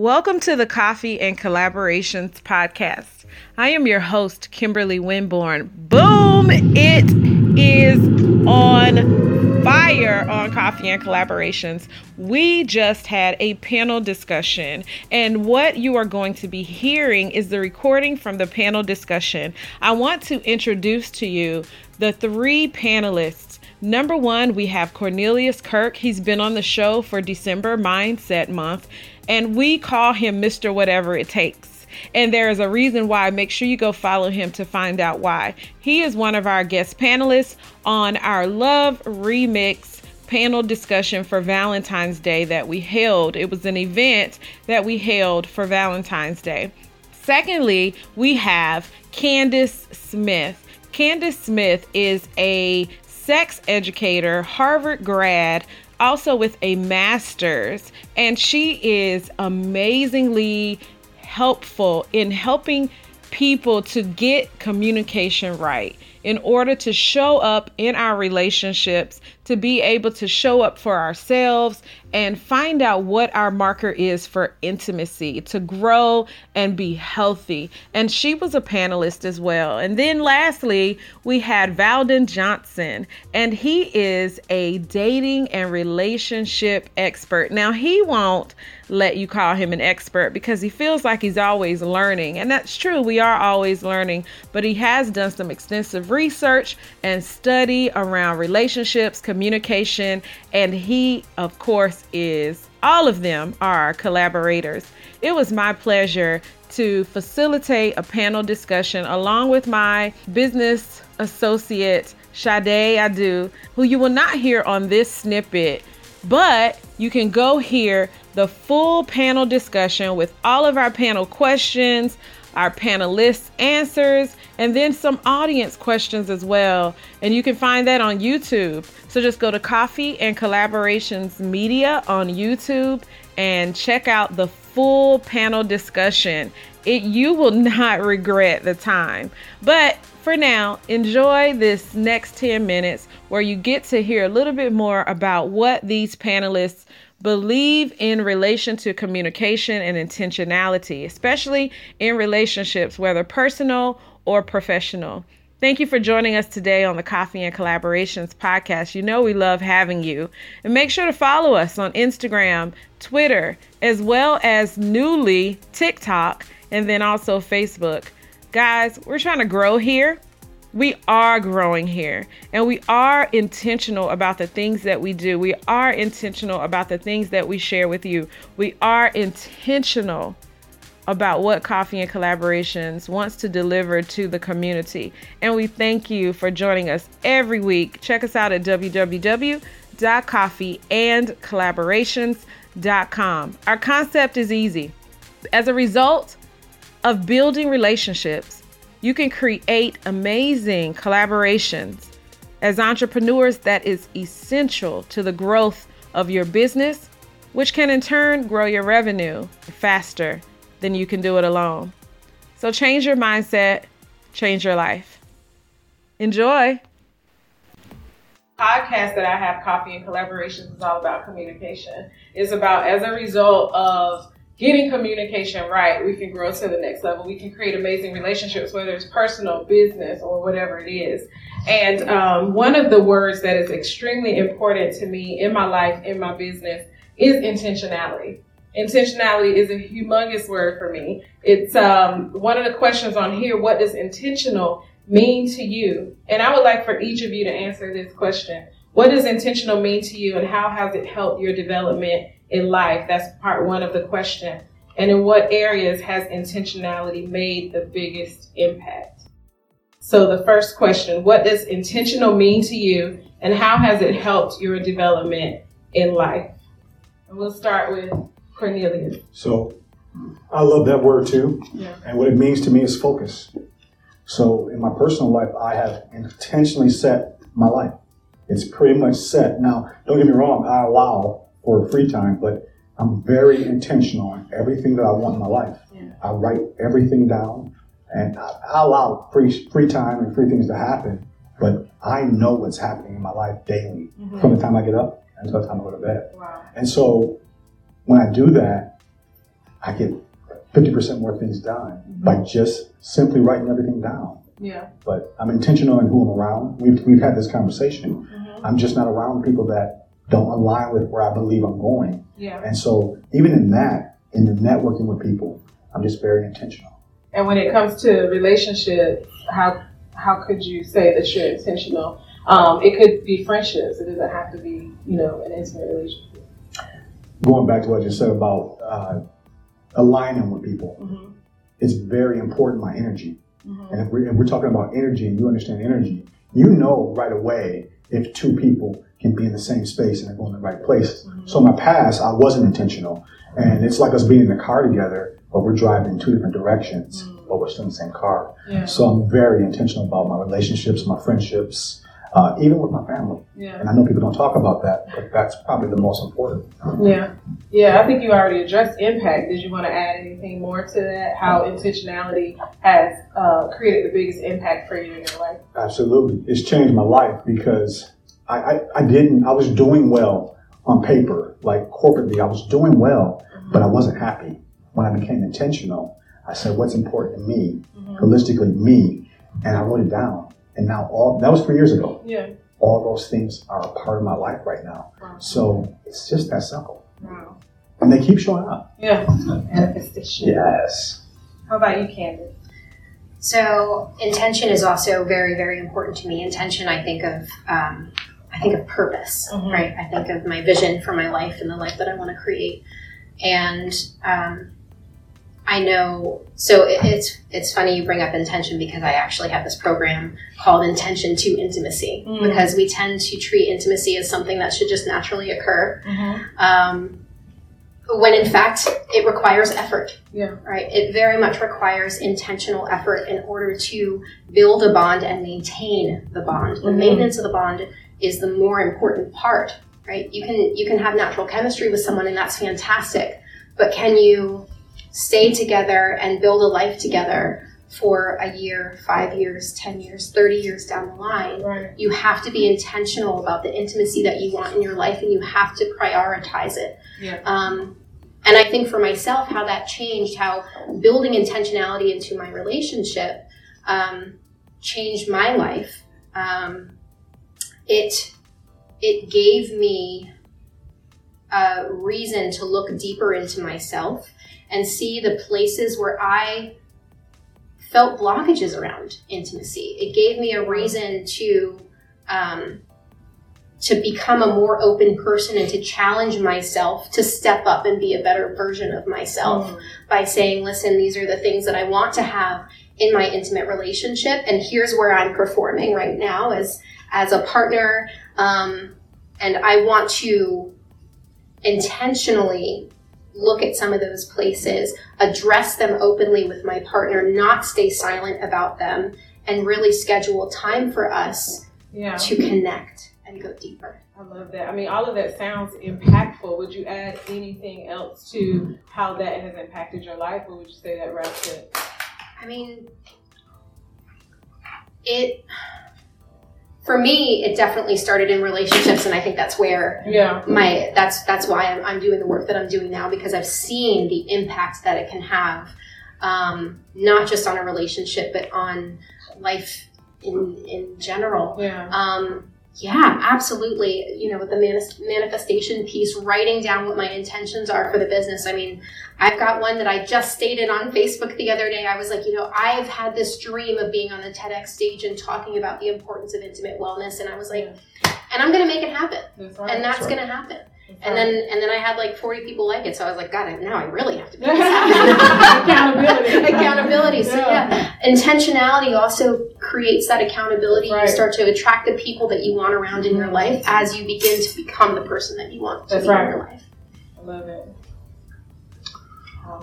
Welcome to the Coffee and Collaborations podcast. I am your host, Kimberly Winborn. Boom! It is on fire on Coffee and Collaborations. We just had a panel discussion, and what you are going to be hearing is the recording from the panel discussion. I want to introduce to you the three panelists Number one, we have Cornelius Kirk. He's been on the show for December Mindset Month, and we call him Mr. Whatever It Takes. And there is a reason why. Make sure you go follow him to find out why. He is one of our guest panelists on our Love Remix panel discussion for Valentine's Day that we held. It was an event that we held for Valentine's Day. Secondly, we have Candace Smith. Candace Smith is a sex educator, Harvard grad, also with a master's, and she is amazingly helpful in helping people to get communication right in order to show up in our relationships, to be able to show up for ourselves and find out what our marker is for intimacy, to grow and be healthy. And she was a panelist as well. And then lastly, we had Valden Johnson, and he is a dating and relationship expert. Now, he won't let you call him an expert because he feels like he's always learning. And that's true, we are always learning, but he has done some extensive research and study around relationships, communication, and he, of course, is all of them are collaborators. It was my pleasure to facilitate a panel discussion along with my business associate, Sade Adu, who you will not hear on this snippet, but you can go hear the full panel discussion with all of our panel questions, our panelists' answers, and then some audience questions as well. And you can find that on YouTube. So just go to Coffee and Collaborations Media on YouTube and check out the full panel discussion. It you will not regret the time. But for now, enjoy this next 10 minutes where you get to hear a little bit more about what these panelists believe in relation to communication and intentionality, especially in relationships, whether personal or professional. Thank you for joining us today on the Coffee and Collaborations podcast. You know we love having you. And make sure to follow us on Instagram, Twitter, as well as newly TikTok, and then also Facebook. Guys, we're trying to grow here we are growing here and we are intentional about the things that we do. We are intentional about the things that we share with you. We are intentional about what Coffee and Collaborations wants to deliver to the community. And we thank you for joining us every week. Check us out at www.coffeeandcollaborations.com. Our concept is easy. As a result of building relationships, you can create amazing collaborations. As entrepreneurs, that is essential to the growth of your business, which can in turn grow your revenue faster than you can do it alone. So change your mindset, change your life. Enjoy. Podcast that I have, Coffee and Collaborations, is all about communication. It's about as a result of getting communication right, we can grow to the next level. We can create amazing relationships, whether it's personal, business, or whatever it is. And um, one of the words that is extremely important to me in my life, in my business, is intentionality. Intentionality is a humongous word for me. It's um, one of the questions on here. What does intentional mean to you? And I would like for each of you to answer this question. What does intentional mean to you, and how has it helped your development in life? That's part one of the question. And in what areas has intentionality made the biggest impact? So, the first question What does intentional mean to you, and how has it helped your development in life? And we'll start with Cornelius. So, I love that word too. Yeah. And what it means to me is focus. So, in my personal life, I have intentionally set my life. It's pretty much set. Now, don't get me wrong, I allow for free time, but I'm very intentional on everything that I want in my life. Yeah. I write everything down and I, I allow free, free time and free things to happen, but I know what's happening in my life daily mm-hmm. from the time I get up until the time I go to bed. Wow. And so when I do that, I get 50% more things done by just simply writing everything down. Yeah. But I'm intentional in who I'm around. We've, we've had this conversation. Mhm. I'm just not around people that don't align with where I believe I'm going. Yeah. And so, even in that, in the networking with people, I'm just very intentional. And when it comes to relationships, how how could you say that you're intentional? Um, it could be friendships. It doesn't have to be, you know, an intimate relationship. Going back to what I just said about uh, aligning with people, Mm-hmm. it's very important, my energy. Mm-hmm. And if we're, if we're talking about energy and you understand energy, you know right away if two people can be in the same space and they're going in the right place. So in my past, I wasn't intentional. And it's like us being in the car together, but we're driving in two different directions, but we're still in the same car. Yeah. So I'm very intentional about my relationships, my friendships, uh, even with my family. Yeah. And I know people don't talk about that, but that's probably the most important. Yeah. Yeah. I think you already addressed impact. Did you want to add anything more to that? How intentionality has uh, created the biggest impact for you in your life? Absolutely. It's changed my life because I, I, I didn't, I was doing well on paper, like corporately, I was doing well, but I wasn't happy. When I became intentional, I said, what's important to me, holistically, me, and I wrote it down. And now all, that was three years ago. Yeah. All those things are a part of my life right now. Wow. So it's just that simple. Wow. And they keep showing up. Yeah. Manifestation. Yes. How about you, Candace? So intention is also very, very important to me. Intention, I think of, um, I think of purpose, Mhm. right? I think of my vision for my life and the life that I want to create. And um, I know, so it, it's it's funny you bring up intention because I actually have this program called Intention to Intimacy Mm. because we tend to treat intimacy as something that should just naturally occur. Mm-hmm. Um, when in fact it requires effort Yeah. right it very much requires intentional effort in order to build a bond and maintain the bond the Mhm. maintenance of the bond is the more important part right you can you can have natural chemistry with someone and that's fantastic but can you stay together and build a life together for a year 5 years 10 years 30 years down the line Right. you have to be intentional about the intimacy that you want in your life and you have to prioritize it Yeah. um, and i think for myself how that changed how building intentionality into my relationship um, changed my life um, it it gave me a reason to look deeper into myself and see the places where i felt blockages around intimacy. It gave me a reason to um, to become a more open person and to challenge myself to step up and be a better version of myself by saying, listen, these are the things that I want to have in my intimate relationship, and here's where I'm performing right now as as a partner, um, and I want to intentionally look at some of those places, address them openly with my partner, not stay silent about them, and really schedule time for us Yeah. to connect and go deeper. I love that. I mean, all of that sounds impactful. Would you add anything else to how that has impacted your life, or would you say that wraps it? I mean, it for me, it definitely started in relationships, and I think that's where Yeah. my that's that's why I'm, I'm doing the work that I'm doing now because I've seen the impact that it can have, um, not just on a relationship but on life in in general. Yeah. Um, yeah, absolutely. You know, with the manifestation piece, writing down what my intentions are for the business. I mean, I've got one that I just stated on Facebook the other day. I was like, you know, I've had this dream of being on the TEDx stage and talking about the importance of intimate wellness, and I was like, and I'm going to make it happen, That's right. and that's That's right. going to happen. That's And then, and then I had like 40 people like it, so I was like, God, now I really have to make this happen. Accountability. accountability. So yeah, intentionality also creates that accountability. Right. You start to attract the people that you want around in your life as you begin to become the person that you want to That's be right. in your life. I love it.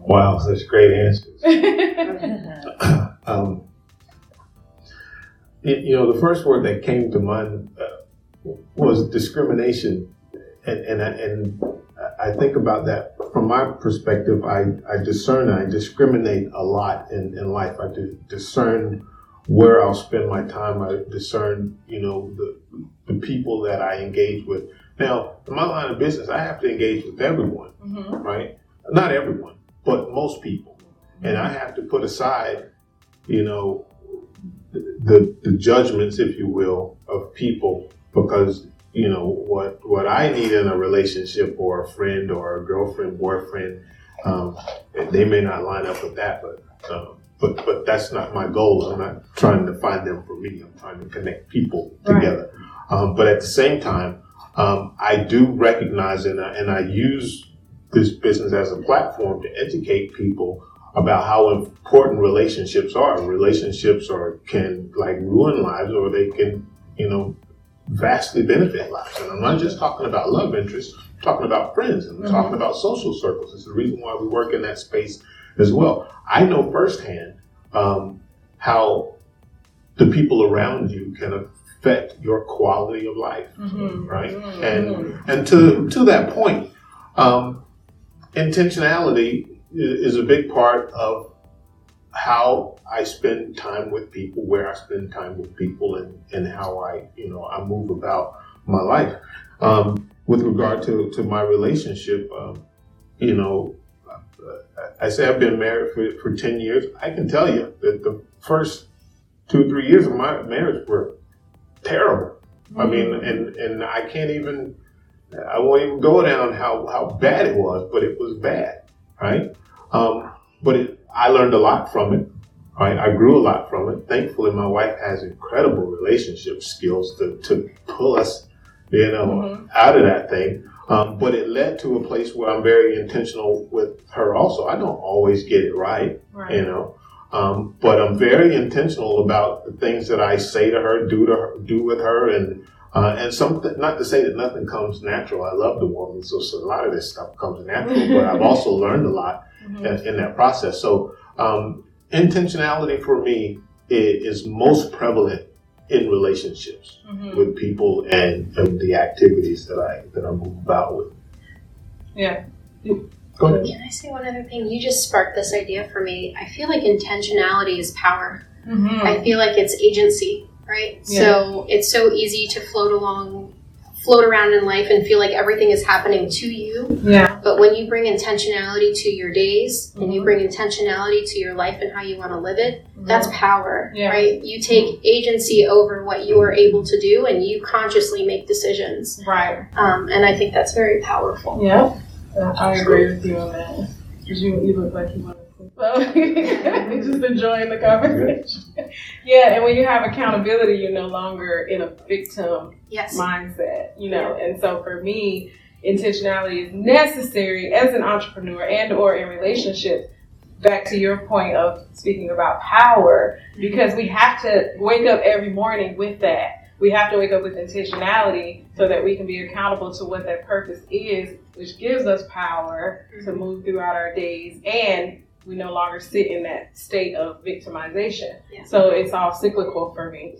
Wow, such great answers. Um, you, you know, the first word that came to mind uh, was discrimination, and and I, and I think about that from my perspective. I, I discern, I discriminate a lot in, in life. I do discern where I'll spend my time. I discern, you know, the the people that I engage with. Now, in my line of business, I have to engage with everyone mhm. right? Not everyone, but most people. And I have to put aside, you know, the, the judgments, if you will, of people because you know what what I need in a relationship or a friend or a girlfriend, boyfriend, um, they may not line up with that, but um, but but that's not my goal. I'm not trying to find them for me. I'm trying to connect people together. Right. Um, but at the same time, um, I do recognize and I, and I use this business as a platform to educate people about how important relationships are. Relationships are can like ruin lives, or they can you know vastly benefit lives. And I'm not just talking about love interests. I'm talking about friends and mm-hmm. talking about social circles. It's the reason why we work in that space as well. I know firsthand um, how the people around you can affect your quality of life, mm-hmm. right? Mm-hmm. And and to to that point, um, intentionality is a big part of how I spend time with people, where I spend time with people, and, and how I, you know, I move about my life. Um, with regard to, to my relationship, um, you know, I say I've been married for, for 10 years. I can tell you that the first two, three years of my marriage were terrible. Mm-hmm. I mean, and, and I can't even, I won't even go down how, how bad it was, but it was bad, right? Um, but it, I learned a lot from it. Right? I grew a lot from it. Thankfully, my wife has incredible relationship skills to, to pull us, you know, mm-hmm. out of that thing. Um, but it led to a place where I'm very intentional with her also. I don't always get it right, right. you know. Um, but I'm very intentional about the things that I say to her, do to her, do with her, and uh, and something. Not to say that nothing comes natural. I love the woman, so, so a lot of this stuff comes natural. but I've also learned a lot mm-hmm. in, in, that process. So um, intentionality for me is, is, most prevalent in relationships mm-hmm. with people and, and, the activities that I that I move about with. Yeah. Go ahead. Can I say one other thing? You just sparked this idea for me. I feel like intentionality is power. Mm-hmm. I feel like it's agency, right? Yeah. So it's so easy to float along float around in life and feel like everything is happening to you. Yeah. But when you bring intentionality to your days mm-hmm. and you mm-hmm. bring intentionality to your life and how you want to live it, mm-hmm. that's power, yeah. right? You take agency over what you are able to do and you consciously make decisions. Right. Um, and I think that's very powerful. Yeah. I agree with you on that. Because you, you look like you want so just enjoying the conversation. Yeah, and when you have accountability, you're no longer in a victim yes. mindset, you know. Yeah. And so for me, intentionality is necessary as an entrepreneur and or in relationships. Back to your point of speaking about power, because we have to wake up every morning with that. We have to wake up with intentionality so that we can be accountable to what that purpose is, which gives us power to mm-hmm. move throughout our days and we no longer sit in that state of victimization. Yeah. So it's all cyclical for me.